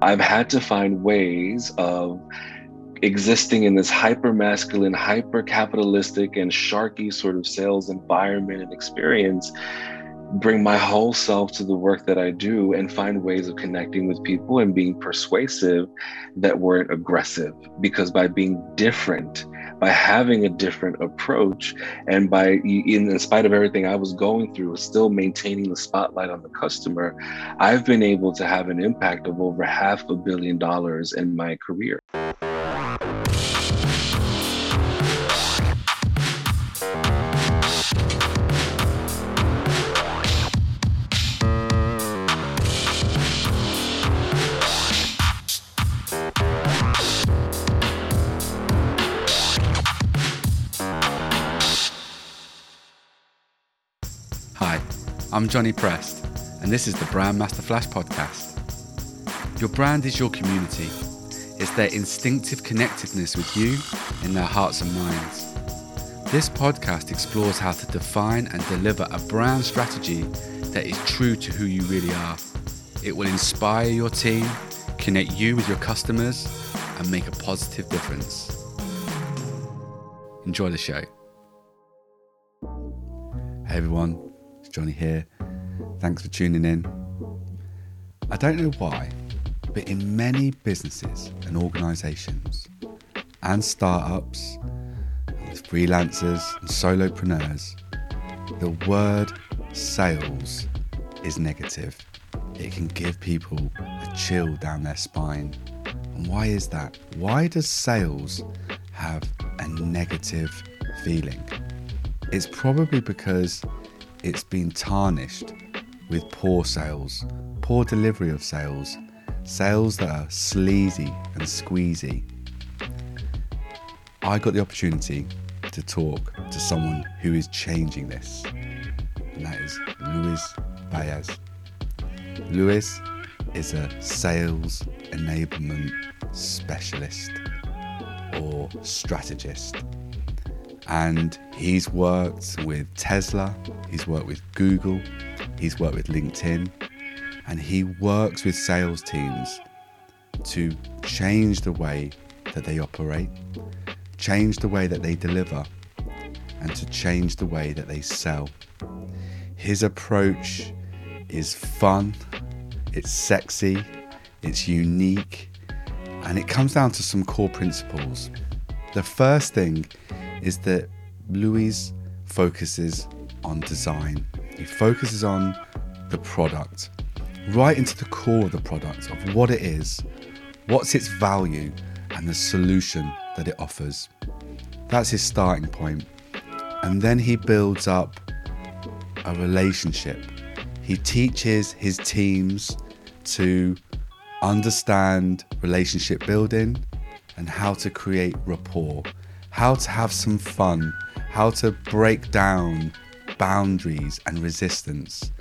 I've had to find ways of existing in this hyper masculine, hyper capitalistic, and sharky sort of sales environment and experience bring my whole self to the work that I do and find ways of connecting with people and being persuasive that weren't aggressive. Because by being different, by having a different approach, and by, in, in spite of everything I was going through, still maintaining the spotlight on the customer, I've been able to have an impact of over half a billion dollars in my career. I'm Johnny Prest, and this is the Brand Master Flash podcast. Your brand is your community, it's their instinctive connectedness with you in their hearts and minds. This podcast explores how to define and deliver a brand strategy that is true to who you really are. It will inspire your team, connect you with your customers, and make a positive difference. Enjoy the show. Hey everyone, Johnny here. Thanks for tuning in. I don't know why, but in many businesses and organizations and startups, with freelancers and solopreneurs, the word sales is negative. It can give people a chill down their spine. And why is that? Why does sales have a negative feeling? It's probably because it's been tarnished with poor sales, poor delivery of sales, sales that are sleazy and squeezy. I got the opportunity to talk to someone who is changing this, and that is Luis Baez. Luis is a sales enablement specialist or strategist and he's worked with Tesla, he's worked with Google, he's worked with LinkedIn, and he works with sales teams to change the way that they operate, change the way that they deliver, and to change the way that they sell. His approach is fun, it's sexy, it's unique, and it comes down to some core principles. The first thing is that Luis focuses on design. He focuses on the product, right into the core of the product, of what it is, what's its value, and the solution that it offers. That's his starting point. And then he builds up a relationship. He teaches his teams to understand relationship building and how to create rapport how to have some fun, how to break down boundaries and resistance.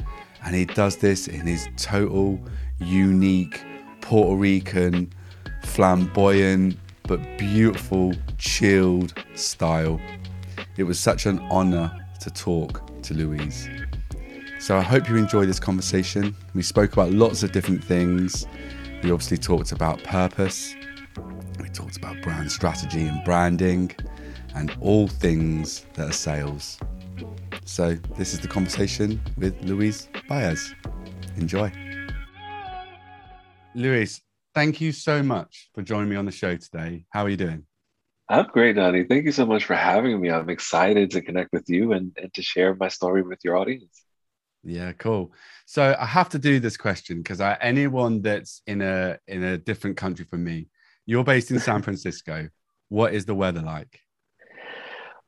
And he does this in his total, unique, Puerto Rican, flamboyant, but beautiful, chilled style. It was such an honor to talk to Luis. So I hope you enjoyed this conversation. We spoke about lots of different things. We obviously talked about purpose, we talked about brand strategy and branding and all things that are sales. So, this is the conversation with Luis Baez. Enjoy. Luis, thank you so much for joining me on the show today. How are you doing? I'm great, Donnie. Thank you so much for having me. I'm excited to connect with you and, and to share my story with your audience. Yeah, cool. So I have to do this question because anyone that's in a in a different country from me, you're based in San Francisco. what is the weather like?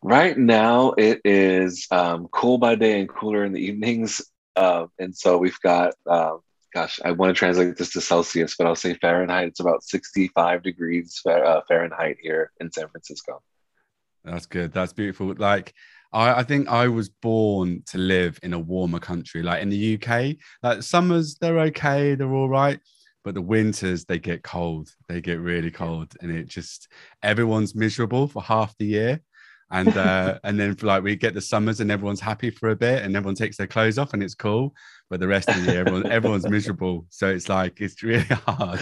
Right now, it is um, cool by day and cooler in the evenings. Uh, and so we've got, uh, gosh, I want to translate this to Celsius, but I'll say Fahrenheit. It's about 65 degrees uh, Fahrenheit here in San Francisco. That's good. That's beautiful. Like, I, I, think I was born to live in a warmer country, like in the UK. Like summers, they're okay, they're all right but the winters they get cold they get really cold and it just everyone's miserable for half the year and uh and then like we get the summers and everyone's happy for a bit and everyone takes their clothes off and it's cool but the rest of the year everyone, everyone's miserable so it's like it's really hard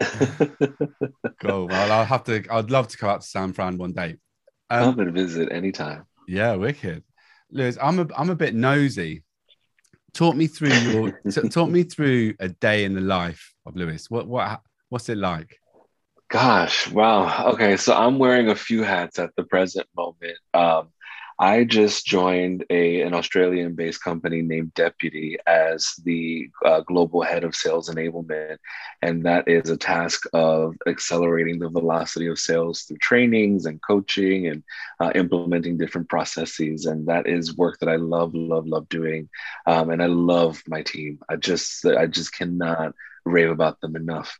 cool. Well, I'll have to. I'd love to come out to San Fran one day. Um, Come and visit anytime. Yeah, wicked. Luis, I'm a I'm a bit nosy. Talk me through your talk me through a day in the life of Luis. What what what's it like? Gosh, wow. Okay, so I'm wearing a few hats at the present moment. Um, I just joined a an Australian based company named Deputy as the uh, global head of sales enablement, and that is a task of accelerating the velocity of sales through trainings and coaching and uh, implementing different processes. And that is work that I love, love, love doing, um, and I love my team. I just I just cannot rave about them enough.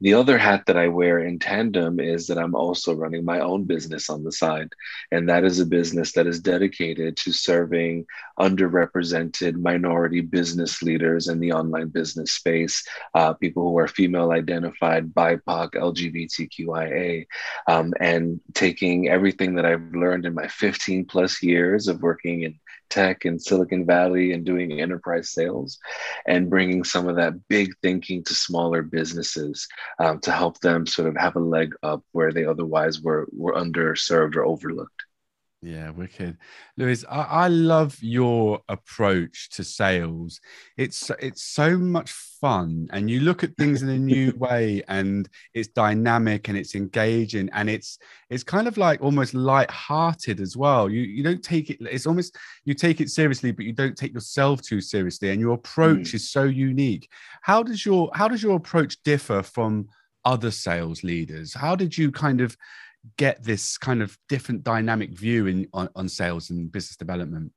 The other hat that I wear in tandem is that I'm also running my own business on the side. And that is a business that is dedicated to serving underrepresented minority business leaders in the online business space, uh, people who are female identified, BIPOC, LGBTQIA, um, and taking everything that I've learned in my 15 plus years of working in tech in Silicon Valley and doing enterprise sales and bringing some of that big thinking to smaller businesses um, to help them sort of have a leg up where they otherwise were, were underserved or overlooked. Yeah, wicked, Luis. I, I, love your approach to sales. It's it's so much fun, and you look at things in a new way, and it's dynamic and it's engaging, and it's it's kind of like almost light-hearted as well. You you don't take it. It's almost you take it seriously, but you don't take yourself too seriously, and your approach mm. is so unique. How does your how does your approach differ from other sales leaders? How did you kind of get this kind of different dynamic view in on, on sales and business development?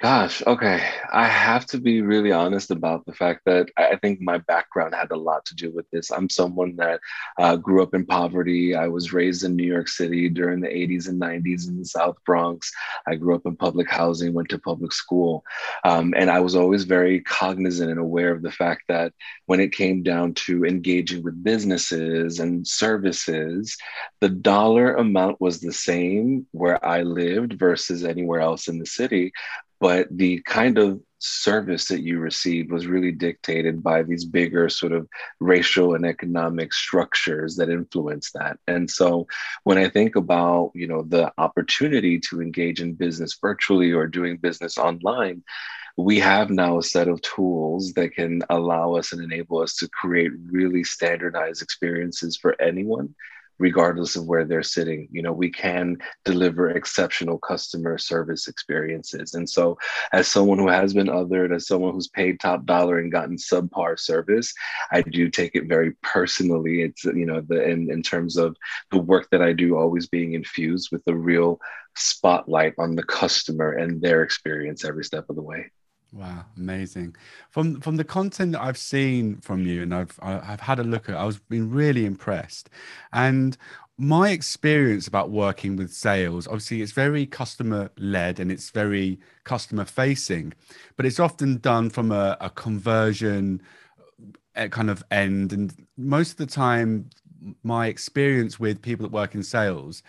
Gosh, okay. I have to be really honest about the fact that I think my background had a lot to do with this. I'm someone that uh, grew up in poverty. I was raised in New York City during the 80s and 90s in the South Bronx. I grew up in public housing, went to public school. Um, and I was always very cognizant and aware of the fact that when it came down to engaging with businesses and services, the dollar amount was the same where I lived versus anywhere else in the city but the kind of service that you received was really dictated by these bigger sort of racial and economic structures that influence that. And so when i think about you know the opportunity to engage in business virtually or doing business online we have now a set of tools that can allow us and enable us to create really standardized experiences for anyone regardless of where they're sitting. You know, we can deliver exceptional customer service experiences. And so, as someone who has been othered, as someone who's paid top dollar and gotten subpar service, I do take it very personally. It's, you know, the in, in terms of the work that I do always being infused with the real spotlight on the customer and their experience every step of the way. Wow, amazing! From from the content that I've seen from you, and I've I've had a look at, I was been really impressed. And my experience about working with sales, obviously, it's very customer led and it's very customer facing, but it's often done from a, a conversion uh, kind of end. And most of the time, my experience with people that work in sales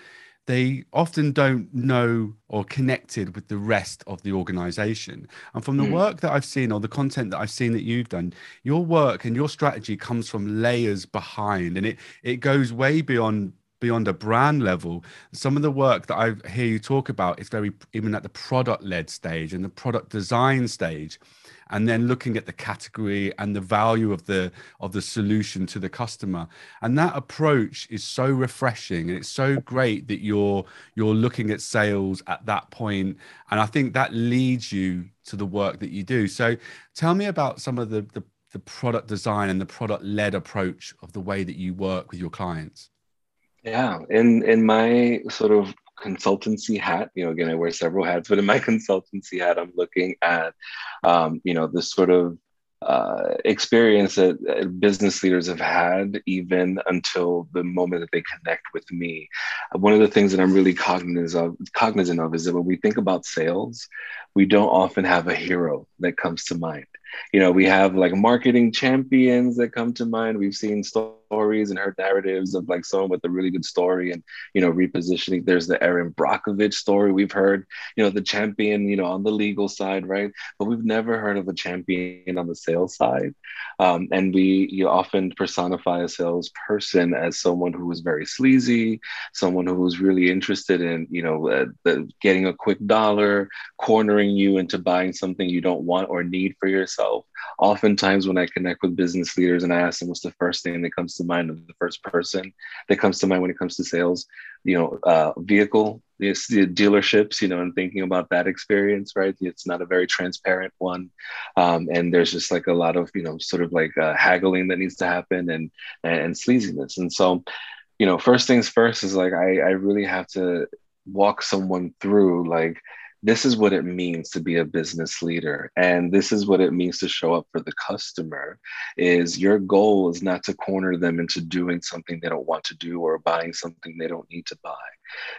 they often don't know or connected with the rest of the organization. And from the mm. work that I've seen or the content that I've seen that you've done, your work and your strategy comes from layers behind and it it goes way beyond beyond a brand level some of the work that i hear you talk about is very even at the product led stage and the product design stage and then looking at the category and the value of the of the solution to the customer. And that approach is so refreshing and it's so great that you're you're looking at sales at that point and i think that leads you to the work that you do. So tell me about some of the the, the product design and the product led approach of the way that you work with your clients. Yeah in in my sort of consultancy hat you know again i wear several hats but in my consultancy hat i'm looking at um, you know this sort of uh, experience that business leaders have had even until the moment that they connect with me. One of the things that I'm really cognizant of, cognizant of is that when we think about sales, we don't often have a hero that comes to mind. You know, we have like marketing champions that come to mind. We've seen stories and heard narratives of like someone with a really good story and, you know, repositioning. There's the Erin Brockovich story. We've heard, you know, the champion, you know, on the legal side, right? But we've never heard of a champion on the sales side. Um, and we you often personify a salesperson as someone who was very sleazy, someone who was really interested in, you know, uh, the, getting a quick dollar, cornering you into buying something you don't want or need for yourself. Oftentimes, when I connect with business leaders and I ask them what's the first thing that comes to mind of the first person that comes to mind when it comes to sales, you know, uh, vehicle the dealerships, you know, and thinking about that experience, right? It's not a very transparent one, um, and there's just like a lot of, you know, sort of like uh, haggling that needs to happen and and sleaziness. And so, you know, first things first is like I I really have to walk someone through like this is what it means to be a business leader and this is what it means to show up for the customer is your goal is not to corner them into doing something they don't want to do or buying something they don't need to buy.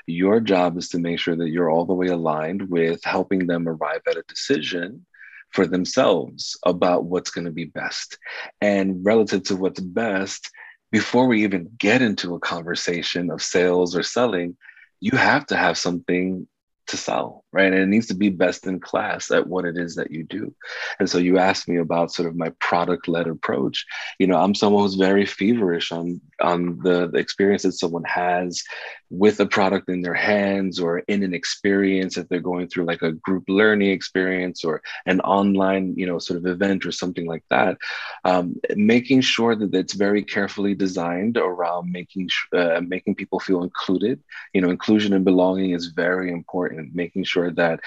Your job is to make sure that you're all the way aligned with helping them arrive at a decision for themselves about what's going to be best. And relative to what's best before we even get into a conversation of sales or selling you have to have something to sell, right? And it needs to be best in class at what it is that you do. And so you asked me about sort of my product led approach. You know, I'm someone who's very feverish on on the, the experience that someone has with a product in their hands or in an experience if they're going through like a group learning experience or an online, you know, sort of event or something like that. Um, making sure that it's very carefully designed around making uh, making people feel included. You know, inclusion and belonging is very important important, making sure that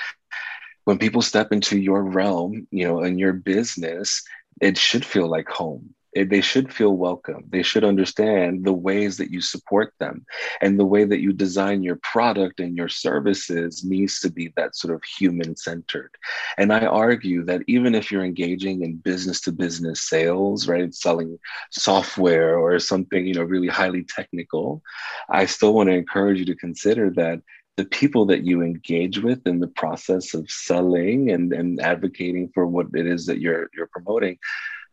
when people step into your realm, you know, in your business, it should feel like home. It, they should feel welcome. They should understand the ways that you support them and the way that you design your product and your services needs to be that sort of human centered. And I argue that even if you're engaging in business to business sales, right, selling software or something, you know, really highly technical, I still want to encourage you to consider that the people that you engage with in the process of selling and, and advocating for what it is that you're you're promoting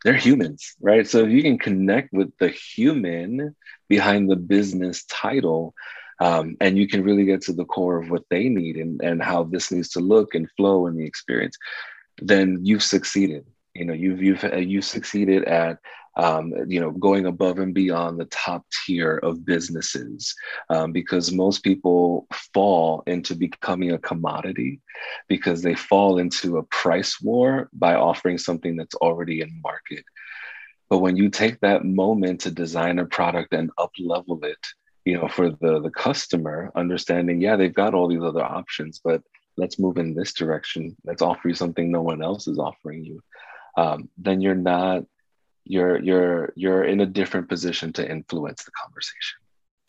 they're humans right? So if you can connect with the human behind the business title um, and you can really get to the core of what they need and, and how this needs to look and flow in the experience then you've succeeded. You know you've you've you've succeeded at um, you know, going above and beyond the top tier of businesses um, because most people fall into becoming a commodity because they fall into a price war by offering something that's already in market. But when you take that moment to design a product and up level it, you know, for the, the customer, understanding, yeah, they've got all these other options, but let's move in this direction. Let's offer you something no one else is offering you. Um, then you're not you're you're you're in a different position to influence the conversation.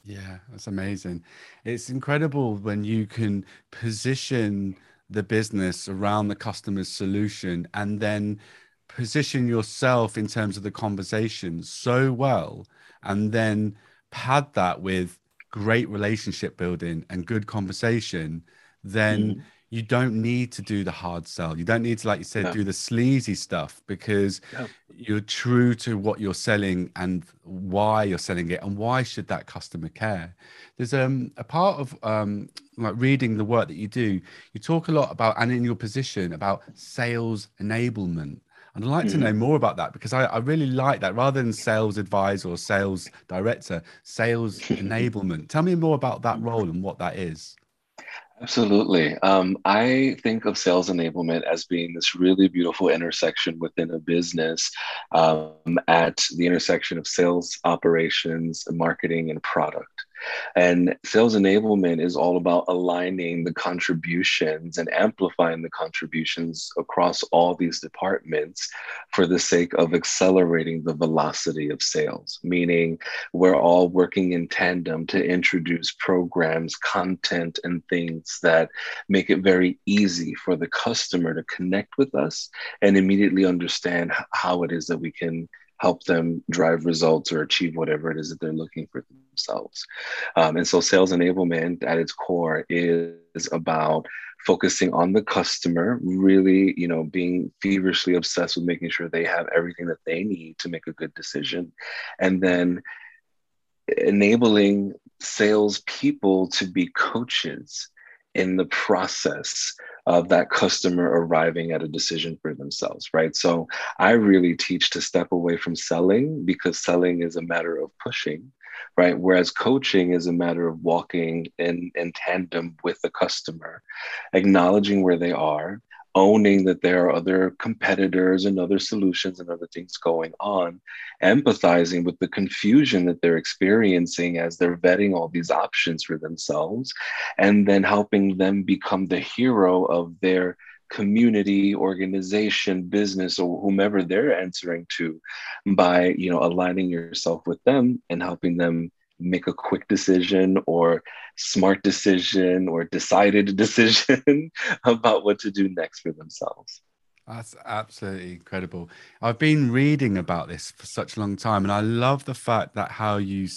Yeah that's amazing. It's incredible when you can position the business around the customer's solution and then position yourself in terms of the conversation so well and then pad that with great relationship building and good conversation then mm you don't need to do the hard sell. You don't need to, like you said, do the sleazy stuff because you're true to what you're selling and why you're selling it and why should that customer care. There's um, a part of um, like reading the work that you do. You talk a lot about and in your position about sales enablement. And I'd like mm. to know more about that because I, I, really like that rather than sales advisor or sales director, sales enablement. Tell me more about that role and what that is. Absolutely. Um, I think of sales enablement as being this really beautiful intersection within a business um, at the intersection of sales, operations, marketing, and product. And sales enablement is all about aligning the contributions and amplifying the contributions across all these departments for the sake of accelerating the velocity of sales, meaning we're all working in tandem to introduce programs, content, and things that make it very easy for the customer to connect with us and immediately understand how it is that we can help them drive results or achieve whatever it is that they're looking for themselves. Um, and so sales enablement at its core is about focusing on the customer, really, you know, being feverishly obsessed with making sure they have everything that they need to make a good decision. And then enabling sales people to be coaches in the process of that customer arriving at a decision for themselves, right? So I really teach to step away from selling because selling is a matter of pushing, right? Whereas coaching is a matter of walking in, in tandem with the customer, acknowledging where they are, owning that there are other competitors and other solutions and other things going on, empathizing with the confusion that they're experiencing as they're vetting all these options for themselves, and then helping them become the hero of their community organization business or whomever they're answering to by you know aligning yourself with them and helping them make a quick decision or smart decision or decided decision about what to do next for themselves. That's absolutely incredible. I've been reading about this for such a long time, and I love the fact that how you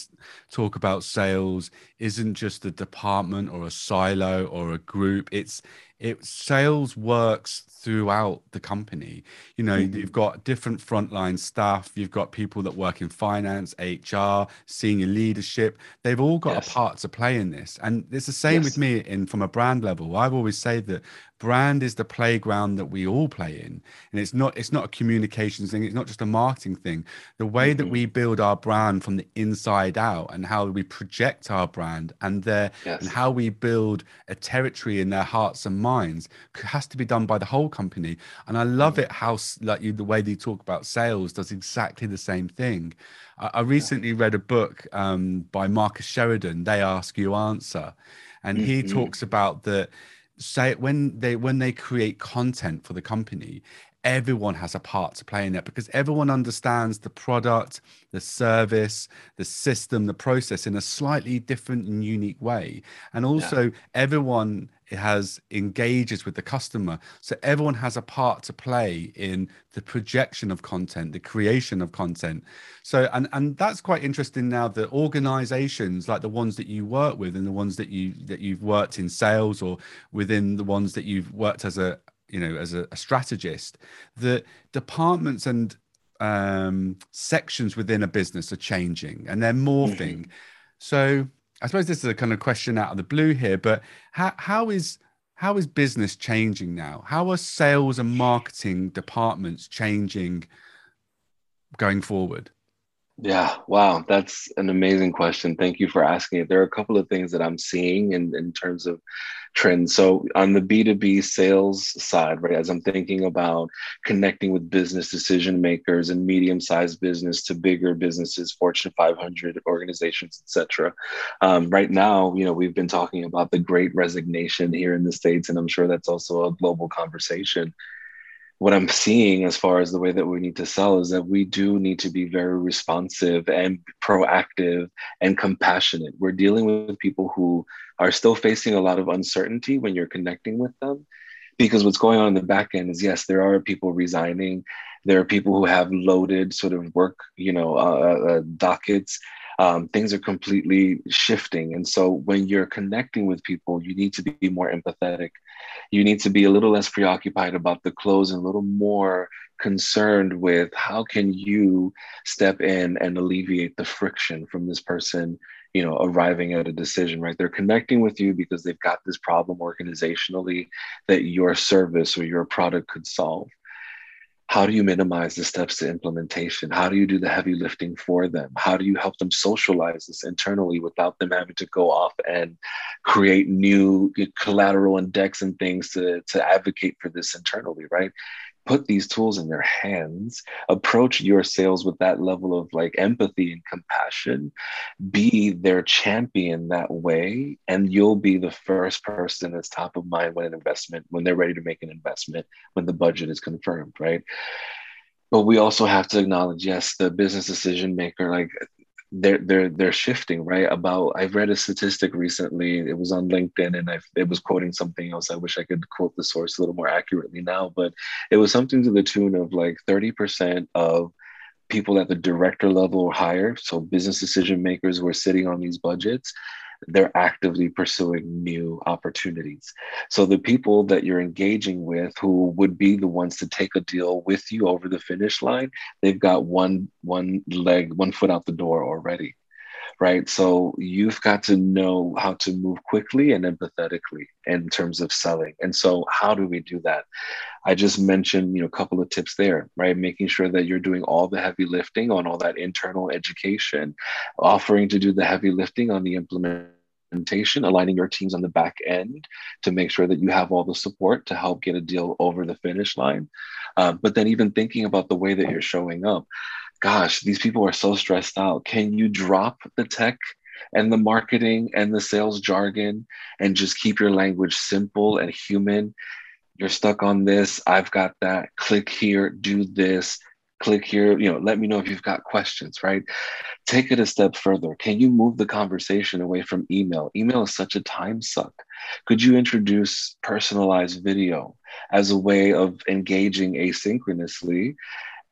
talk about sales isn't just a department or a silo or a group. It's it sales works throughout the company. You know, mm-hmm. you've got different frontline staff, you've got people that work in finance, HR, senior leadership. They've all got yes. a part to play in this. And it's the same yes. with me in from a brand level. I've always said that brand is the playground that we all play in and it's not it's not a communications thing it's not just a marketing thing the way mm-hmm. that we build our brand from the inside out and how we project our brand and their yes. and how we build a territory in their hearts and minds has to be done by the whole company and i love mm-hmm. it how like you the way they talk about sales does exactly the same thing i, I recently read a book um, by marcus sheridan they ask you answer and mm-hmm. he talks about that say when they when they create content for the company everyone has a part to play in that because everyone understands the product the service the system the process in a slightly different and unique way and also yeah. everyone has engages with the customer. So everyone has a part to play in the projection of content the creation of content. So and and that's quite interesting now that organizations like the ones that you work with and the ones that you that you've worked in sales or within the ones that you've worked as a you know as a, a strategist the departments and um, sections within a business are changing and they're morphing. Mm-hmm. so I suppose this is a kind of question out of the blue here, but how, how is how is business changing now? How are sales and marketing departments changing going forward? Yeah, wow, that's an amazing question. Thank you for asking it. There are a couple of things that I'm seeing in, in terms of trends. So, on the B2B sales side, right, as I'm thinking about connecting with business decision makers and medium sized business to bigger businesses, Fortune 500 organizations, etc. Um, right now, you know, we've been talking about the great resignation here in the States, and I'm sure that's also a global conversation what I'm seeing as far as the way that we need to sell is that we do need to be very responsive and proactive and compassionate. We're dealing with people who are still facing a lot of uncertainty when you're connecting with them. Because what's going on in the back end is yes, there are people resigning. There are people who have loaded sort of work, you know, uh, uh, uh dockets. Um, things are completely shifting. And so when you're connecting with people, you need to be more empathetic. You need to be a little less preoccupied about the clothes and a little more concerned with how can you step in and alleviate the friction from this person you know arriving at a decision right? They're connecting with you because they've got this problem organizationally that your service or your product could solve how do you minimize the steps to implementation? How do you do the heavy lifting for them? How do you help them socialize this internally without them having to go off and create new collateral and decks and things to, to advocate for this internally, right? Put these tools in their hands approach your sales with that level of like empathy and compassion be their champion that way and you'll be the first person that's top of mind when an investment when they're ready to make an investment when the budget is confirmed right? But we also have to acknowledge yes the business decision maker like they're they're they're shifting right? About i've read a statistic recently it was on linkedin and i it was quoting something else i wish i could quote the source a little more accurately now but it was something to the tune of like 30% of people at the director level or higher, so business decision makers were sitting on these budgets, they're actively pursuing new opportunities. So the people that you're engaging with who would be the ones to take a deal with you over the finish line, they've got one one leg, one foot out the door already right? So you've got to know how to move quickly and empathetically in terms of selling. And so how do we do that? I just mentioned, you know, a couple of tips there, right? Making sure that you're doing all the heavy lifting on all that internal education, offering to do the heavy lifting on the implementation, aligning your teams on the back end to make sure that you have all the support to help get a deal over the finish line. Uh, but then even thinking about the way that you're showing up gosh, these people are so stressed out. Can you drop the tech and the marketing and the sales jargon and just keep your language simple and human? You're stuck on this. I've got that. Click here, do this. Click here, you know, let me know if you've got questions, right? Take it a step further. Can you move the conversation away from email? Email is such a time suck. Could you introduce personalized video as a way of engaging asynchronously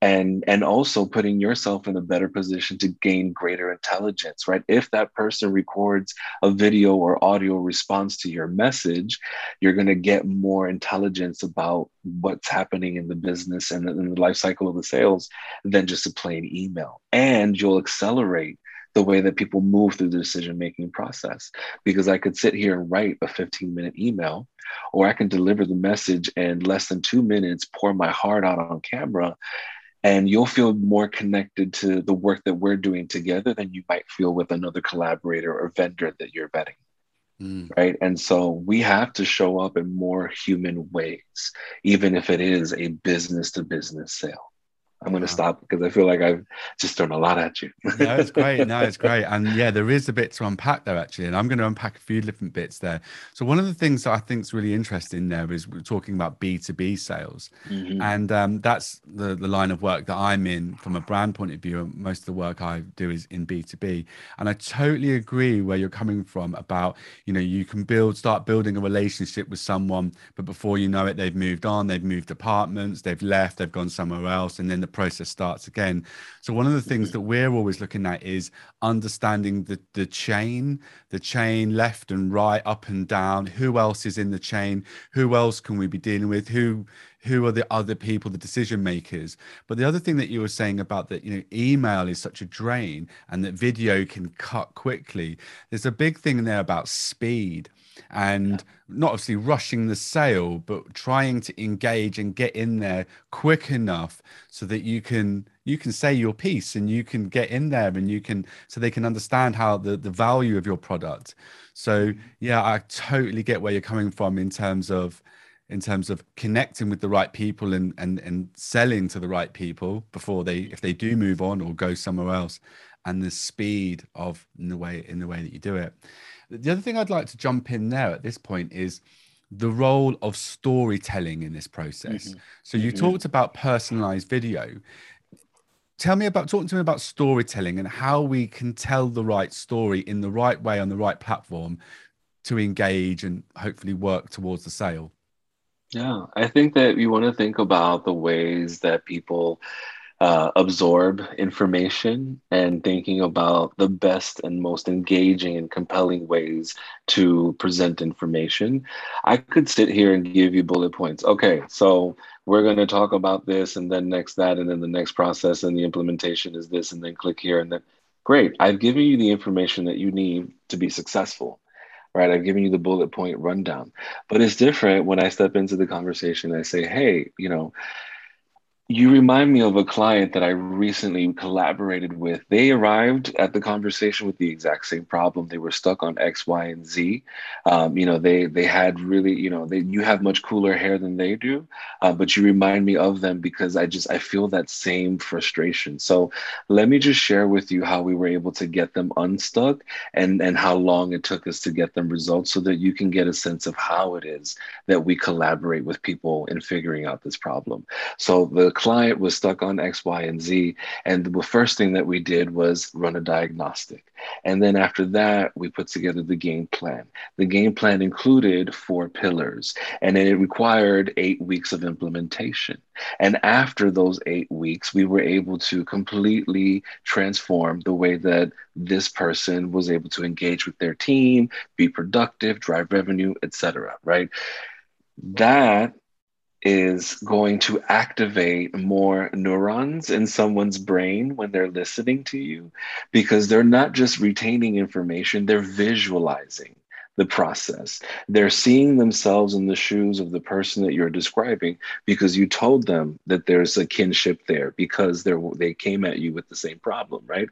and and also putting yourself in a better position to gain greater intelligence right? If that person records a video or audio response to your message you're going to get more intelligence about what's happening in the business and in the life cycle of the sales than just a plain email. And you'll accelerate the way that people move through the decision making process. Because i could sit here and write a 15 minute email or i can deliver the message in less than two minutes pour my heart out on camera and you'll feel more connected to the work that we're doing together than you might feel with another collaborator or vendor that you're vetting mm. right and so we have to show up in more human ways even if it is a business to business sale I'm going to stop because I feel like I've just thrown a lot at you. no, it's great. No, it's great. And yeah, there is a bit to unpack there actually. And I'm going to unpack a few different bits there. So one of the things that I think is really interesting there is we're talking about B2B sales. Mm-hmm. And um, that's the, the line of work that I'm in from a brand point of view. Most of the work I do is in B2B. And I totally agree where you're coming from about, you know, you can build, start building a relationship with someone, but before you know it, they've moved on, they've moved apartments, they've left, they've gone somewhere else. And then the process starts again. So one of the things that we're always looking at is understanding the the chain, the chain left and right, up and down. Who else is in the chain? Who else can we be dealing with? Who who are the other people, the decision makers? But the other thing that you were saying about that, you know, email is such a drain and that video can cut quickly. There's a big thing in there about speed and yeah. not obviously rushing the sale, but trying to engage and get in there quick enough so that you can you can say your piece and you can get in there and you can so they can understand how the the value of your product. So mm-hmm. yeah, I totally get where you're coming from in terms of in terms of connecting with the right people and and and selling to the right people before they if they do move on or go somewhere else and the speed of in the way in the way that you do it the other thing I'd like to jump in there at this point is the role of storytelling in this process. Mm-hmm. So you mm-hmm. talked about personalized video. Tell me about talking to me about storytelling and how we can tell the right story in the right way on the right platform to engage and hopefully work towards the sale. Yeah, I think that you want to think about the ways that people uh, absorb information and thinking about the best and most engaging and compelling ways to present information. I could sit here and give you bullet points. Okay, so we're going to talk about this and then next that, and then the next process and the implementation is this, and then click here and then. Great, I've given you the information that you need to be successful right? I've given you the bullet point rundown. But it's different when I step into the conversation. I say, hey, you know, you remind me of a client that I recently collaborated with. They arrived at the conversation with the exact same problem. They were stuck on X, Y, and Z. Um, you know, they they had really, you know, they you have much cooler hair than they do, uh, but you remind me of them because I just I feel that same frustration. So let me just share with you how we were able to get them unstuck and and how long it took us to get them results, so that you can get a sense of how it is that we collaborate with people in figuring out this problem. So the client was stuck on X, Y, and Z. And the first thing that we did was run a diagnostic. And then after that, we put together the game plan. The game plan included four pillars, and it required eight weeks of implementation. And after those eight weeks, we were able to completely transform the way that this person was able to engage with their team, be productive, drive revenue, etc. Right? That is going to activate more neurons in someone's brain when they're listening to you because they're not just retaining information, they're visualizing the process. They're seeing themselves in the shoes of the person that you're describing because you told them that there's a kinship there because they they came at you with the same problem, right?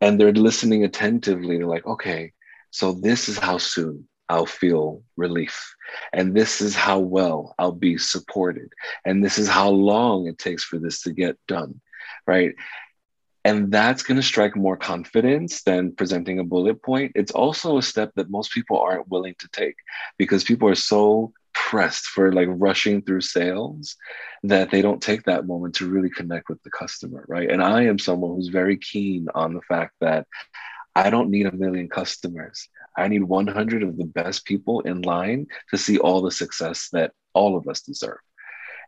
And they're listening attentively. They're like, okay, so this is how soon I'll feel relief. And this is how well I'll be supported. And this is how long it takes for this to get done. Right. And that's going to strike more confidence than presenting a bullet point. It's also a step that most people aren't willing to take because people are so pressed for like rushing through sales that they don't take that moment to really connect with the customer. Right. And I am someone who's very keen on the fact that I don't need a million customers. I need 100 of the best people in line to see all the success that all of us deserve.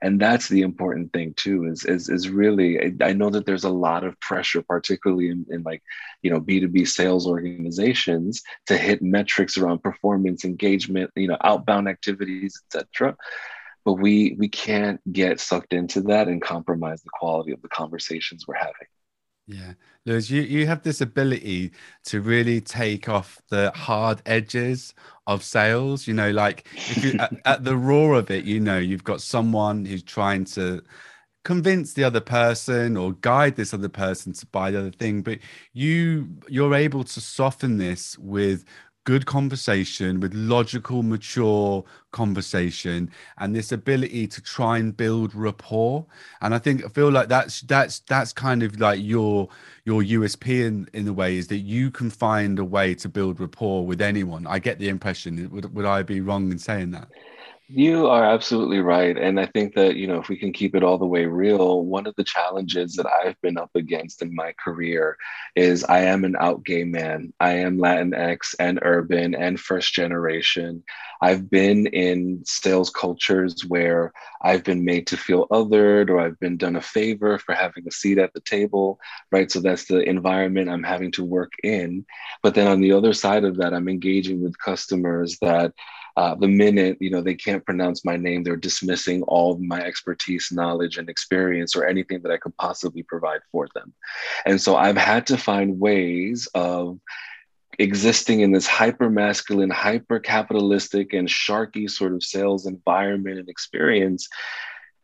And that's the important thing too, is, is, is really, I know that there's a lot of pressure, particularly in, in like, you know, B2B sales organizations to hit metrics around performance, engagement, you know, outbound activities, etc. But we, we can't get sucked into that and compromise the quality of the conversations we're having. Yeah. Luis, you, you have this ability to really take off the hard edges of sales. You know, like if you at, at the roar of it, you know, you've got someone who's trying to convince the other person or guide this other person to buy the other thing but you you're able to soften this with good conversation with logical mature conversation and this ability to try and build rapport. And i think i feel like that's that's that's kind of like your your usp in in a way is that you can find a way to build rapport with anyone. I get the impression. Would, would i be wrong in saying that you are absolutely right. And I think that, you know, if we can keep it all the way real, one of the challenges that I've been up against in my career is I am an out gay man. I am Latinx and urban and first generation. I've been in sales cultures where I've been made to feel othered or I've been done a favor for having a seat at the table, right? So that's the environment I'm having to work in. But then on the other side of that, I'm engaging with customers that uh, the minute you know they can't pronounce my name they're dismissing all my expertise knowledge and experience or anything that i could possibly provide for them and so i've had to find ways of existing in this hyper masculine hyper capitalistic and sharky sort of sales environment and experience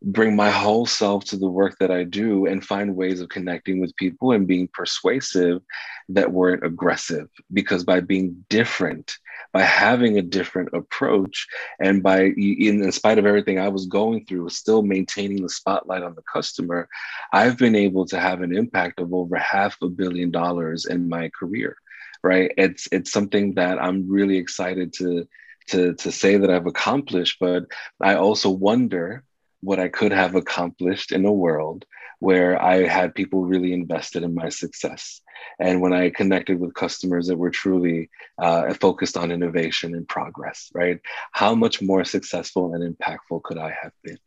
bring my whole self to the work that I do and find ways of connecting with people and being persuasive that weren't aggressive. Because by being different, by having a different approach, and by, in, in spite of everything I was going through, still maintaining the spotlight on the customer, I've been able to have an impact of over half a billion dollars in my career. Right? It's it's something that I'm really excited to to to say that I've accomplished, but I also wonder what I could have accomplished in a world where I had people really invested in my success. And when I connected with customers that were truly uh, focused on innovation and progress, right? How much more successful and impactful could I have been?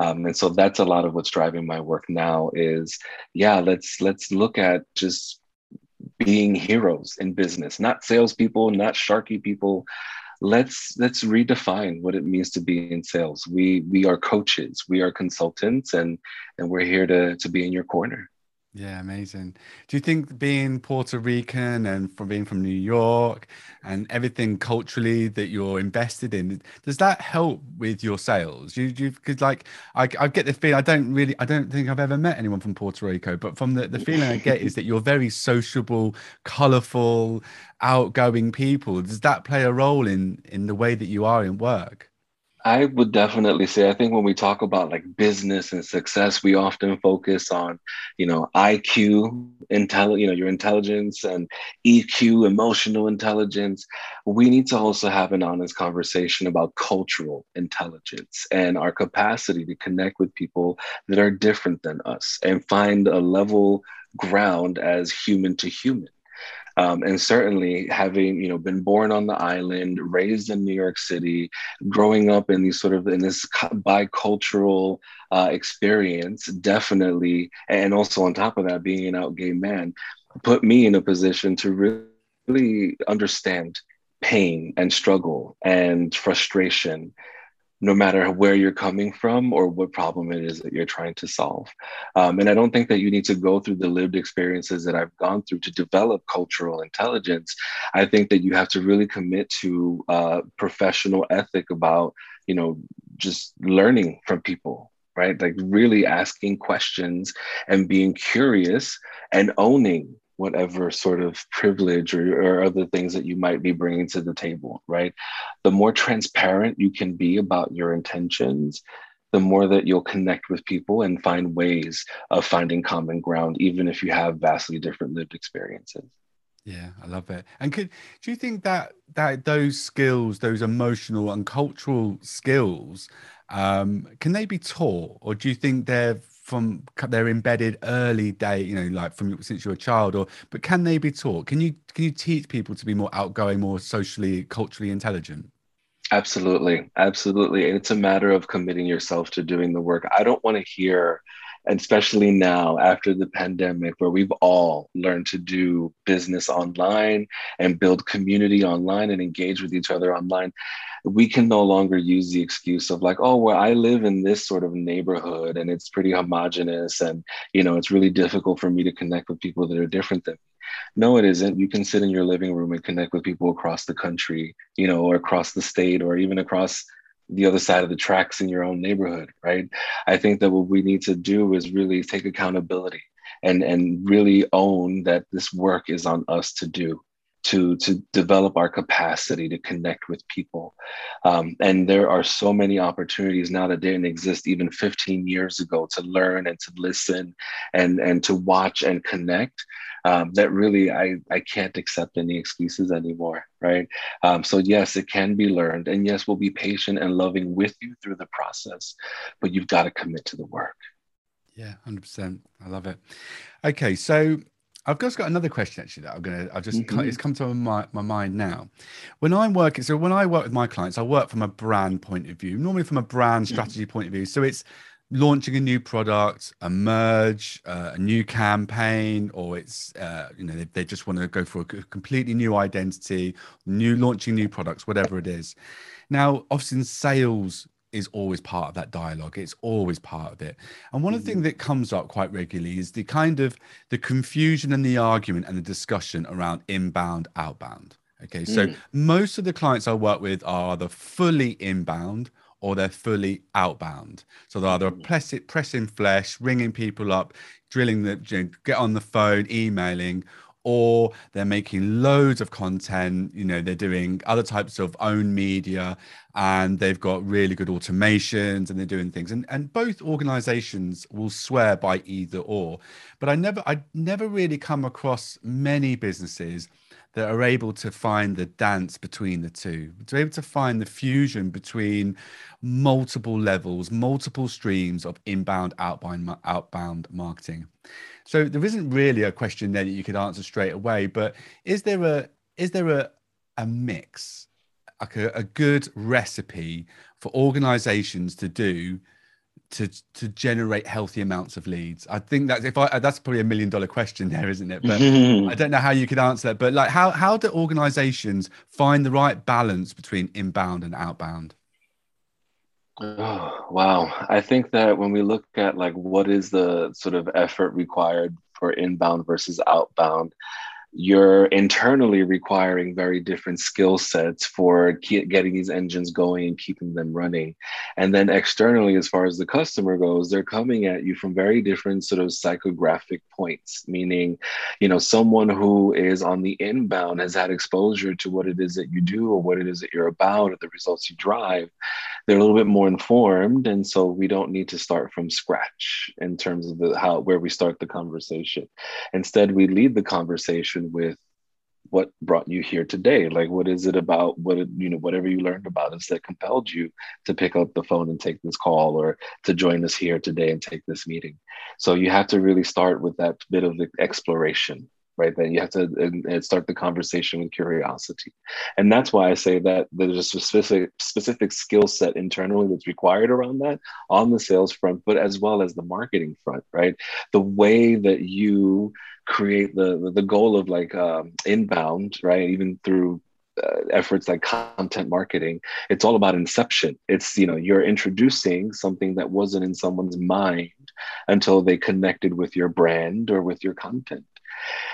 Um, and so that's a lot of what's driving my work now is yeah let's let's look at just being heroes in business not salespeople not sharky people let's let's redefine what it means to be in sales. We we are coaches, we are consultants, and and we're here to to be in your corner. Yeah, amazing. Do you think being Puerto Rican and from being from New York and everything culturally that you're invested in, does that help with your sales? You, you, because like I, I get the feeling I don't really, I don't think I've ever met anyone from Puerto Rico, but from the, the feeling I get is that you're very sociable, colorful, outgoing people. Does that play a role in in the way that you are in work? I would definitely say I think when we talk about like business and success, we often focus on, you know, IQ, intel, you know, your intelligence and EQ, emotional intelligence. We need to also have an honest conversation about cultural intelligence and our capacity to connect with people that are different than us and find a level ground as human to human. Um, and certainly having you know been born on the island raised in new york city growing up in these sort of in this bicultural uh, experience definitely and also on top of that being an out gay man put me in a position to really understand pain and struggle and frustration no matter where you're coming from or what problem it is that you're trying to solve. Um, and I don't think that you need to go through the lived experiences that I've gone through to develop cultural intelligence. I think that you have to really commit to uh, professional ethic about, you know, just learning from people. Right, like really asking questions and being curious and owning whatever sort of privilege or, or, other things that you might be bringing to the table, right? The more transparent you can be about your intentions, the more that you'll connect with people and find ways of finding common ground, even if you have vastly different lived experiences. Yeah, I love it. And could do you think that that those skills, those emotional and cultural skills, um, can they be taught, or do you think they're from they're embedded early day you know like from since you're a child or but can they be taught? Can you can you teach people to be more outgoing more socially culturally intelligent? Absolutely. Absolutely. And it's a matter of committing yourself to doing the work. I don't want to hear and especially now after the pandemic where we've all learned to do business online and build community online and engage with each other online we can no longer use the excuse of like, oh, well, I live in this sort of neighborhood and it's pretty homogenous and, you know, it's really difficult for me to connect with people that are different than me. No, it isn't. You can sit in your living room and connect with people across the country, you know, or across the state or even across the other side of the tracks in your own neighborhood, right? I think that what we need to do is really take accountability and and really own that this work is on us to do to to develop our capacity to connect with people. Um, and there are so many opportunities now that didn't exist even 15 years ago to learn and to listen and and to watch and connect um, that really I, I can't accept any excuses anymore right? Um, so yes it can be learned and yes we'll be patient and loving with you through the process but you've got to commit to the work. Yeah 100% i love it. Okay so I've just got another question actually that I'm gonna. I just mm-hmm. it's come to my, my mind now. When I'm working, so when I work with my clients, I work from a brand point of view, normally from a brand mm-hmm. strategy mm-hmm. point of view. So it's launching a new product, a merge, uh, a new campaign, or it's uh, you know they, they just want to go for a completely new identity, new launching new products, whatever it is. Now, often sales is always part of that dialogue it's always part of it and one of the things mm-hmm. that comes up quite regularly is the kind of the confusion and the argument and the discussion around inbound outbound okay so mm. most of the clients i work with are either fully inbound or they're fully outbound so they're either mm. pressing, pressing flesh ringing people up drilling the you know, get on the phone emailing or they're making loads of content you know they're doing other types of own media and they've got really good automations and they're doing things and and both organizations will swear by either or but i never i never really come across many businesses that are able to find the dance between the two, to be able to find the fusion between multiple levels, multiple streams of inbound, outbound, outbound marketing. So there isn't really a question there that you could answer straight away, but is there a is there a a mix, like a, a good recipe for organizations to do to to generate healthy amounts of leads? I think that's if I that's probably a million dollar question there, isn't it? But I don't know how you could answer that. But like how how do organizations find the right balance between inbound and outbound? Oh, wow. I think that when we look at like what is the sort of effort required for inbound versus outbound, you're internally requiring very different skill sets for getting these engines going and keeping them running. And then externally, as far as the customer goes, they're coming at you from very different sort of psychographic points, meaning, you know, someone who is on the inbound has had exposure to what it is that you do or what it is that you're about or the results you drive. They're a little bit more informed and so we don't need to start from scratch in terms of the how where we start the conversation. Instead we lead the conversation with what brought you here today. Like what is it about what you know whatever you learned about us that compelled you to pick up the phone and take this call or to join us here today and take this meeting? So you have to really start with that bit of exploration right? That you have to and, start the conversation with curiosity, and that's why I say that there's a specific specific skill set internally that's required around that on the sales front, but as well as the marketing front, right? The way that you create the the goal of like um, inbound, right? Even through uh, efforts like content marketing it's all about inception it's you know you're introducing something that wasn't in someone's mind until they connected with your brand or with your content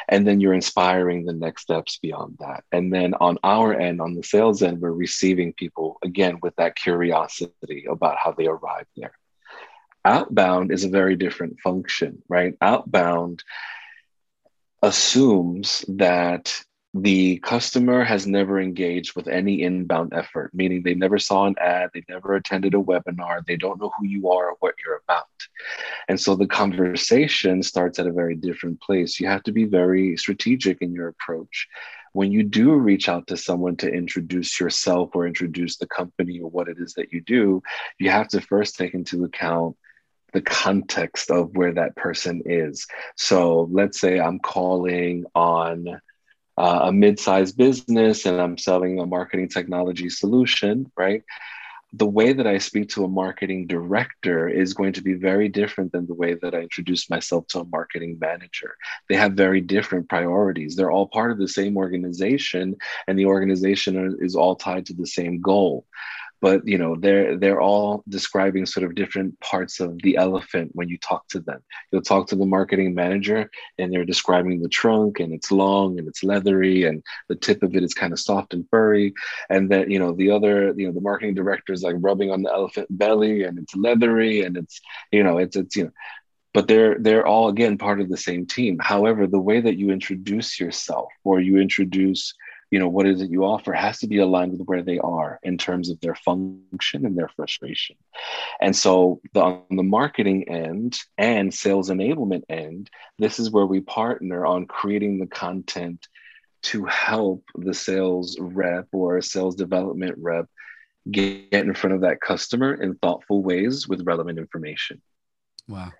and then you're inspiring the next steps beyond that. And then on our end on the sales end we're receiving people again with that curiosity about how they arrived there. Outbound is a very different function right? Outbound assumes that the customer has never engaged with any inbound effort, meaning they never saw an ad, they never attended a webinar, they don't know who you are or what you're about. And so the conversation starts at a very different place. You have to be very strategic in your approach. When you do reach out to someone to introduce yourself or introduce the company or what it is that you do, you have to first take into account the context of where that person is. So let's say I'm calling on uh, a mid-sized business and I'm selling a marketing technology solution, right? The way that I speak to a marketing director is going to be very different than the way that I introduce myself to a marketing manager. They have very different priorities. They're all part of the same organization, and the organization is all tied to the same goal but you know they're they're all describing sort of different parts of the elephant when you talk to them. You'll talk to the marketing manager and they're describing the trunk and it's long and it's leathery and the tip of it is kind of soft and furry. And then you know the other you know the marketing director is like rubbing on the elephant belly and it's leathery and it's you know it's it's you know but they're they're all again part of the same team. However the way that you introduce yourself or you introduce you know what is it you offer has to be aligned with where they are in terms of their function and their frustration and so the, on the marketing end and sales enablement end this is where we partner on creating the content to help the sales rep or sales development rep get in front of that customer in thoughtful ways with relevant information wow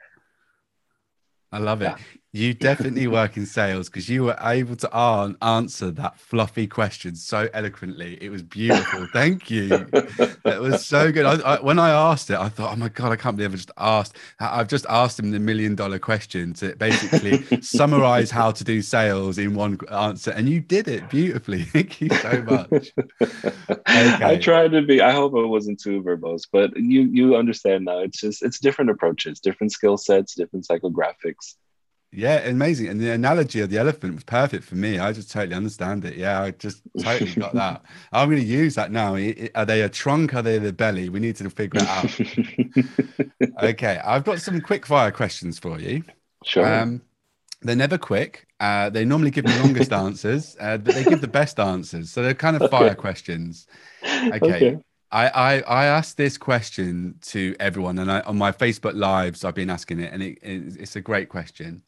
I love it. Yeah. You definitely work in sales because you were able to answer that fluffy question so eloquently. It was beautiful. Thank you. That was so good. I, I, when I asked it, I thought, oh my God, I can't believe I just asked. I've just asked him the million dollar question to basically summarize how to do sales in one answer. And you did it beautifully. Thank you so much. Okay. I tried to be, I hope it wasn't too verbose, but you, you understand now. It's just, it's different approaches, different skill sets, different psychographics yeah, amazing. And the analogy of the elephant was perfect for me. I just totally understand it. Yeah, I just totally got that. I'm going to use that now. Are they a trunk? Are they the belly? We need to figure it out. okay, I've got some quick fire questions for you. Sure. Um, they're never quick. Uh, they normally give the longest answers, uh, but they give the best answers. So they're kind of fire okay. questions. Okay. okay. I, I, I asked this question to everyone, and I, on my Facebook lives, I've been asking it, and it, it's a great question.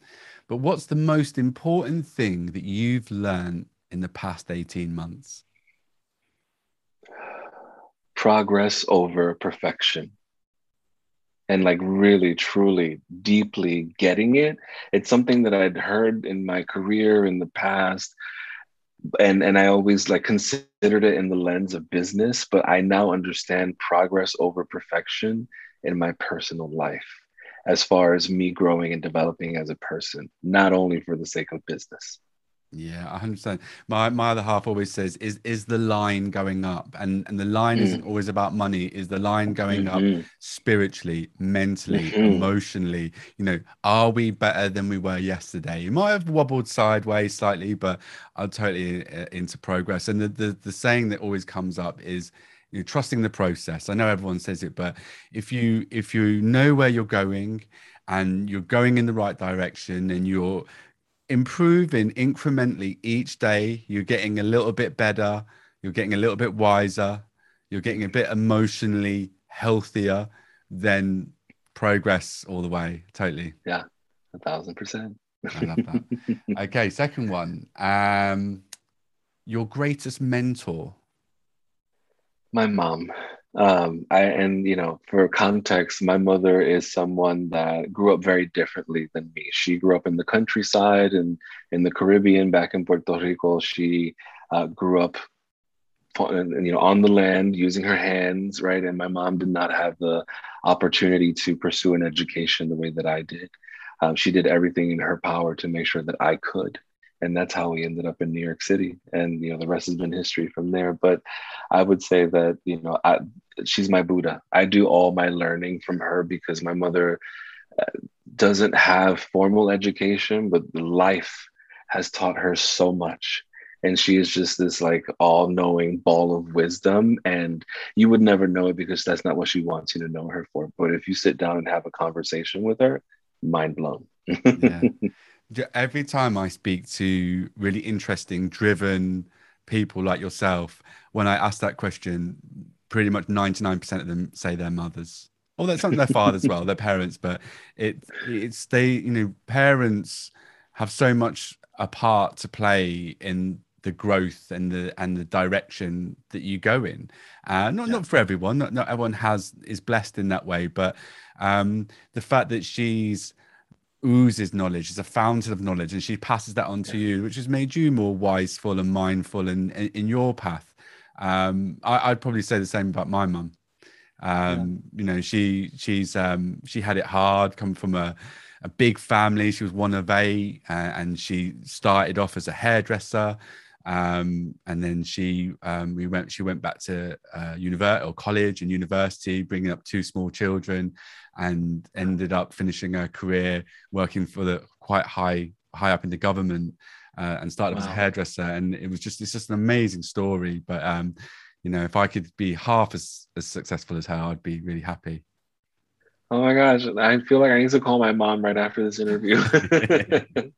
But what's the most important thing that you've learned in the past 18 months? Progress over perfection. And like really, truly, deeply getting it. It's something that I'd heard in my career in the past and and I always like considered it in the lens of business, but I now understand progress over perfection in my personal life as far as me growing and developing as a person, not only for the sake of business. Yeah, I understand. My my other half always says, "Is is the line going up?" And and the line mm. isn't always about money. Is the line going mm-hmm. up spiritually, mentally, mm-hmm. emotionally? You know, are we better than we were yesterday? You might have wobbled sideways slightly, but I'm totally uh, into progress. And the the, the saying that always comes up is, you know, trusting the process. I know everyone says it, but if you if you know where you're going and you're going in the right direction and you're improving incrementally each day. You're getting a little bit better. You're getting a little bit wiser. you're getting a bit emotionally healthier, then progress all the way. Totally. Yeah, a thousand percent. I love that. okay, second one. Um, your greatest mentor. My mom. Um, I and you know, for context, my mother is someone that grew up very differently than me. She grew up in the countryside and in the Caribbean, back in Puerto Rico. She uh, grew up you know on the land using her hands right and my mom did not have the opportunity to pursue an education the way that i did um, she did everything in her power to make sure that i could and that's how we ended up in new york city. And you know the rest has been history from there. But i would say that you know I, she's my buddha. I do all my learning from her because my mother uh, doesn't have formal education but life has taught her so much. And she is just this like all-knowing ball of wisdom. And you would never know it because that's not what she wants you to know her for. But if you sit down and have a conversation with her mind blown. Yeah. Every time i speak to really interesting driven people like yourself when i ask that question pretty much 99% of them say their mothers or that's something their fathers as well their parents but it it's they you know parents have so much a part to play in the growth and the and the direction that you go in. Uh, not yeah. not for everyone. Not, not everyone has is blessed in that way, but um, the fact that she's oozes knowledge is a fountain of knowledge and she passes that on to yeah. you which has made you more wiseful and mindful in in, in your path. Um, I, would probably say the same about my mum. Um, yeah. you know she she's um, she had it hard come from a a big family. She was one of eight uh, and she started off as a hairdresser. Um, and then she um, we went she went back to uh, university or college and university bringing up two small children and ended up finishing her career working for the quite high high up in the government uh, and started wow. as a hairdresser and it was just it's just an amazing story but um, you know if i could be half as, as successful as her i'd be really happy Oh my gosh, I feel like I need to call my mom right after this interview.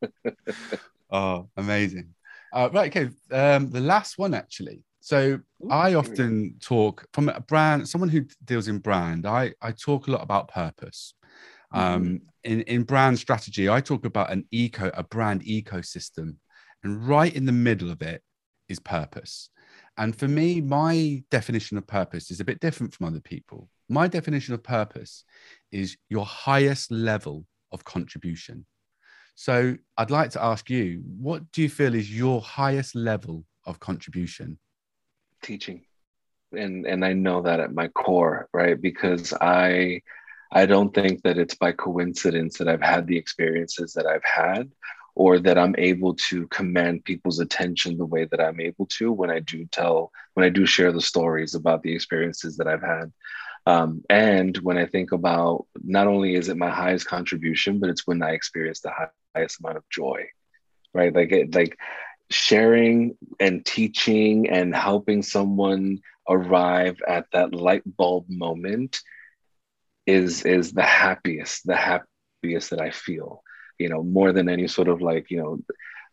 oh, amazing. Uh, right, okay. Um, the last one actually. So I often talk from a brand, someone who deals in brand. I I talk a lot about purpose. Um, mm-hmm. in in brand strategy, I talk about an eco, a brand ecosystem, and right in the middle of it is purpose. And for me, my definition of purpose is a bit different from other people. My definition of purpose is your highest level of contribution. So I'd like to ask you, what do you feel is your highest level of contribution? Teaching. And and I know that at my core, right? Because I I don't think that it's by coincidence that I've had the experiences that I've had or that I'm able to command people's attention the way that I'm able to when I do tell, when I do share the stories about the experiences that I've had. Um, and when I think about not only is it my highest contribution, but it's when I experience the highest amount of joy, right? Like it, like sharing and teaching and helping someone arrive at that light bulb moment is is the happiest, the happiest that I feel. You know, more than any sort of like you know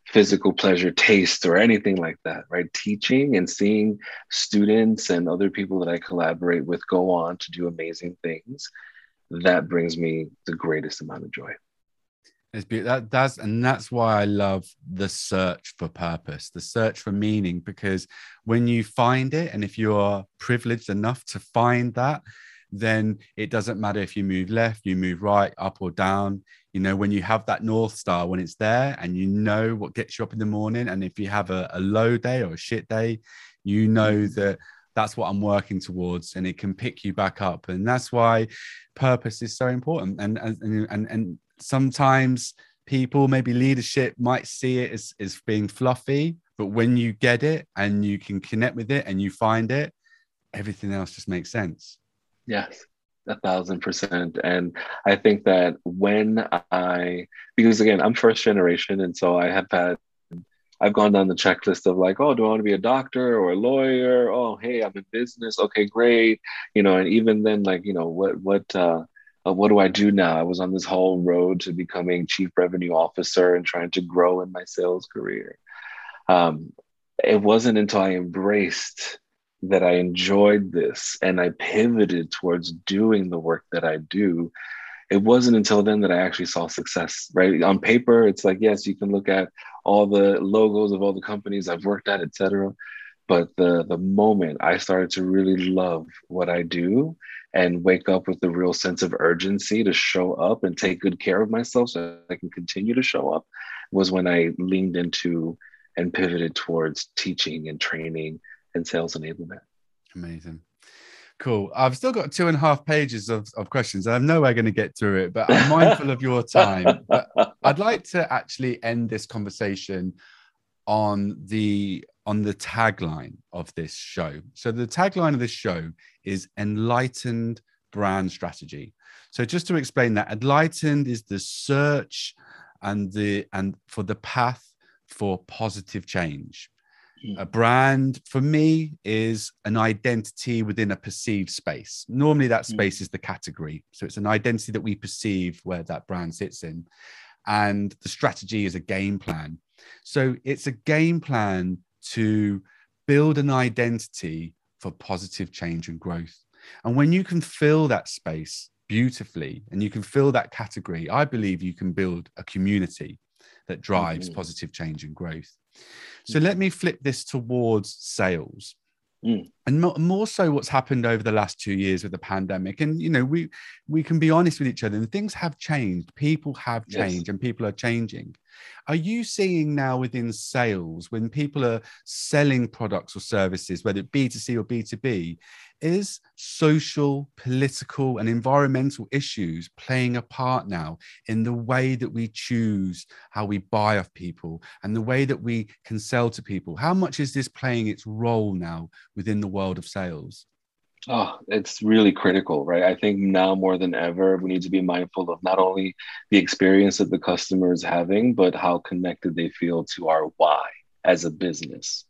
physical pleasure taste or anything like that right teaching and seeing students and other people that i collaborate with go on to do amazing things that brings me the greatest amount of joy it's beautiful. That that's and that's why I love the search for purpose, the search for meaning, because when you find it, and if you are privileged enough to find that, then it doesn't matter if you move left, you move right, up or down. You know, when you have that North Star, when it's there and you know what gets you up in the morning, and if you have a, a low day or a shit day, you know mm. that that's what I'm working towards, and it can pick you back up. And that's why purpose is so important. And and and and sometimes people, maybe leadership, might see it as, as being fluffy, but when you get it and you can connect with it and you find it, everything else just makes sense. Yes, a thousand percent. And I think that when I, because again, I'm first generation, and so I have had, I've gone down the checklist of like, oh, do I want to be a doctor or a lawyer? Oh, hey, I'm in business. Okay, great. You know, and even then, like, you know, what, what, uh, uh, what do I do now? I was on this whole road to becoming chief revenue officer and trying to grow in my sales career. Um, it wasn't until I embraced that I enjoyed this and I pivoted towards doing the work that I do, it wasn't until then that I actually saw success, right? On paper, it's like, yes, you can look at all the logos of all the companies I've worked at, etc. But the the moment I started to really love what I do and wake up with a real sense of urgency to show up and take good care of myself so I can continue to show up was when I leaned into and pivoted towards teaching and training and sales enablement. Amazing. Cool. I've still got two and a half pages of, of questions. I'm nowhere going to get through it, but I'm mindful of your time. But I'd like to actually end this conversation on the on the tagline of this show. So the tagline of this show is enlightened brand strategy. So just to explain that, enlightened is the search and the and for the path for positive change. A brand for me is an identity within a perceived space. Normally, that hmm. space is the category. So it's an identity that we perceive where that brand sits in. And the strategy is a game plan. So it's a game plan to build an identity for positive change and growth. And when you can fill that space beautifully and you can fill that category, I believe you can build a community that drives mm-hmm. positive change and growth. So let me flip this towards sales. Mm. And more so what's happened over the last two years with the pandemic. And, you know, we, we can be honest with each other and things have changed. People have changed yes. and people are changing. Are you seeing now within sales when people are selling products or services, whether it B2C or B2B, is social, political, and environmental issues playing a part now in the way that we choose how we buy off people and the way that we can sell to people? How much is this playing its role now within the world of sales? Oh, it's really critical, right? I think now more than ever, we need to be mindful of not only the experience that the customer is having, but how connected they feel to our why as a business.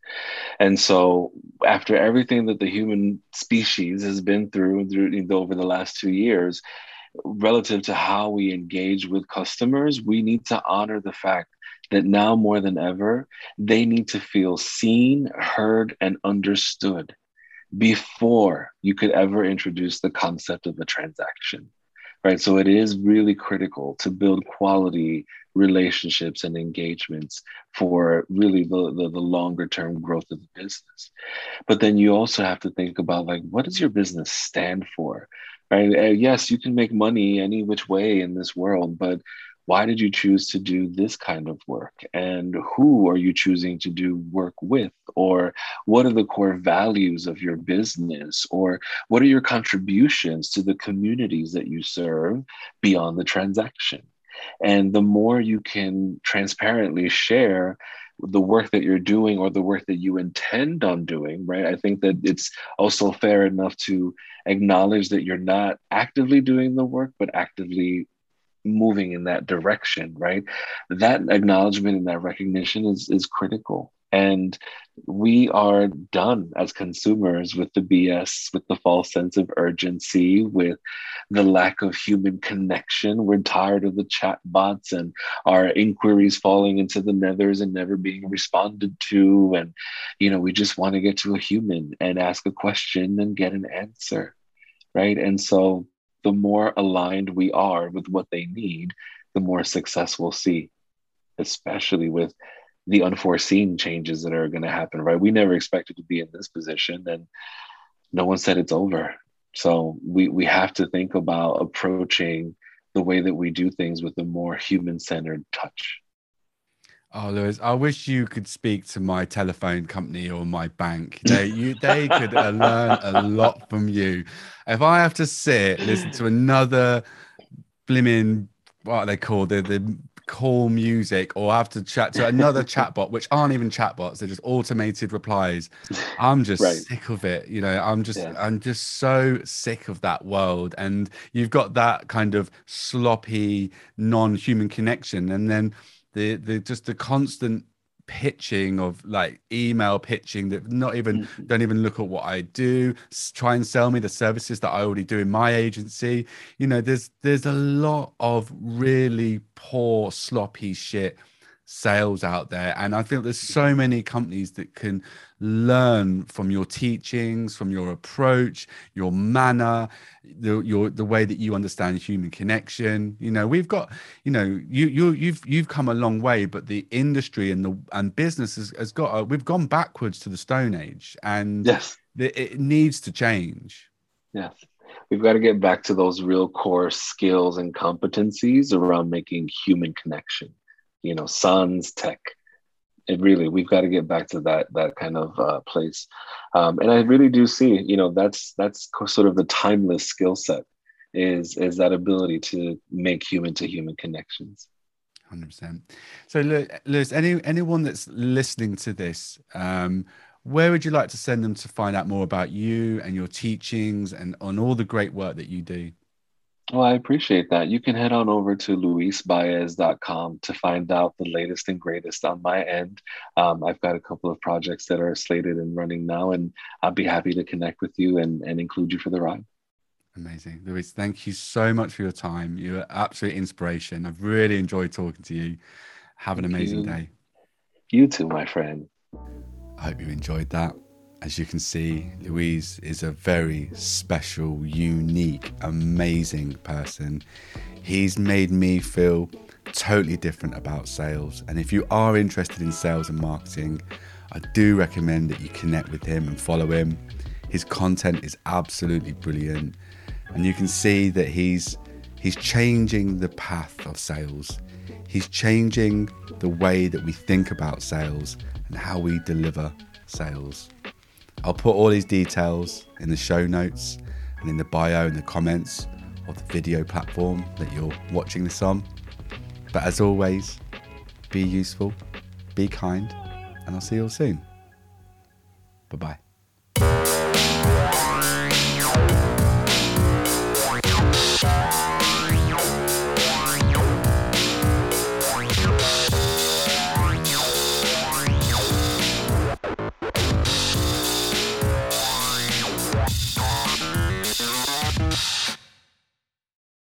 And so, after everything that the human species has been through, through over the last two years, relative to how we engage with customers, we need to honor the fact that now more than ever, they need to feel seen, heard, and understood before you could ever introduce the concept of a transaction right so it is really critical to build quality relationships and engagements for really the, the, the, longer term growth of the business. But then you also have to think about like what does your business stand for? Right uh, yes you can make money any which way in this world but why did you choose to do this kind of work? And who are you choosing to do work with? Or what are the core values of your business? Or what are your contributions to the communities that you serve beyond the transaction? And the more you can transparently share the work that you're doing or the work that you intend on doing, right? I think that it's also fair enough to acknowledge that you're not actively doing the work, but actively moving in that direction, right? That acknowledgement and that recognition is, is critical. And we are done as consumers with the BS, with the false sense of urgency, with the lack of human connection. We're tired of the chat bots and our inquiries falling into the nethers and never being responded to. And, you know, we just want to get to a human and ask a question and get an answer. Right. And so the more aligned we are with what they need, the more success we'll see, especially with the unforeseen changes that are going to happen, right? We never expected to be in this position and no one said it's over. So we, we have to think about approaching the way that we do things with a more human centered touch. Oh, Luis, I wish you could speak to my telephone company or my bank. They, you, they could uh, learn a lot from you. If I have to sit, listen to another blimmin', what are they called? The, the call music, or I have to chat to another chatbot, which aren't even chatbots, they're just automated replies. I'm just right. sick of it. You know, I'm just, yeah. I'm just so sick of that world. And you've got that kind of sloppy, non human connection. And then, the the just the constant pitching of like email pitching that not even mm-hmm. don't even look at what I do try and sell me the services that I already do in my agency you know there's there's a lot of really poor sloppy shit sales out there. And I feel there's so many companies that can learn from your teachings, from your approach, your manner, the your the way that you understand human connection. You know, we've got, you know, you you you've you've come a long way, but the industry and the and business has, has got a, we've gone backwards to the Stone Age, and yes, it needs to change. Yes we've got to get back to those real core skills and competencies around making human connection you know sans tech it really we've got to get back to that that kind of uh, place. Um, and i really do see you know that's that's sort of the timeless skill set is is that ability to make human to human connections. 100% so Luis any anyone that's listening to this um, where would you like to send them to find out more about you and your teachings and on all the great work that you do? Well, I appreciate that. You can head on over to luisbaez.com to find out the latest and greatest on my end. Um, I've got a couple of projects that are slated and running now, and I'll be happy to connect with you and, and include you for the ride. Amazing. Luis, thank you so much for your time. You're absolute inspiration. I've really enjoyed talking to you. Have an thank amazing you. day. You too, my friend. I hope you enjoyed that. As you can see, Luis is a very special, unique, amazing person. He's made me feel totally different about sales. And if you are interested in sales and marketing, I do recommend that you connect with him and follow him. His content is absolutely brilliant. And you can see that he's he's changing the path of sales. He's changing the way that we think about sales and how we deliver sales. I'll put all these details in the show notes and in the bio and the comments of the video platform that you're watching this on. But as always, be useful, be kind, and I'll see you all soon. Bye bye.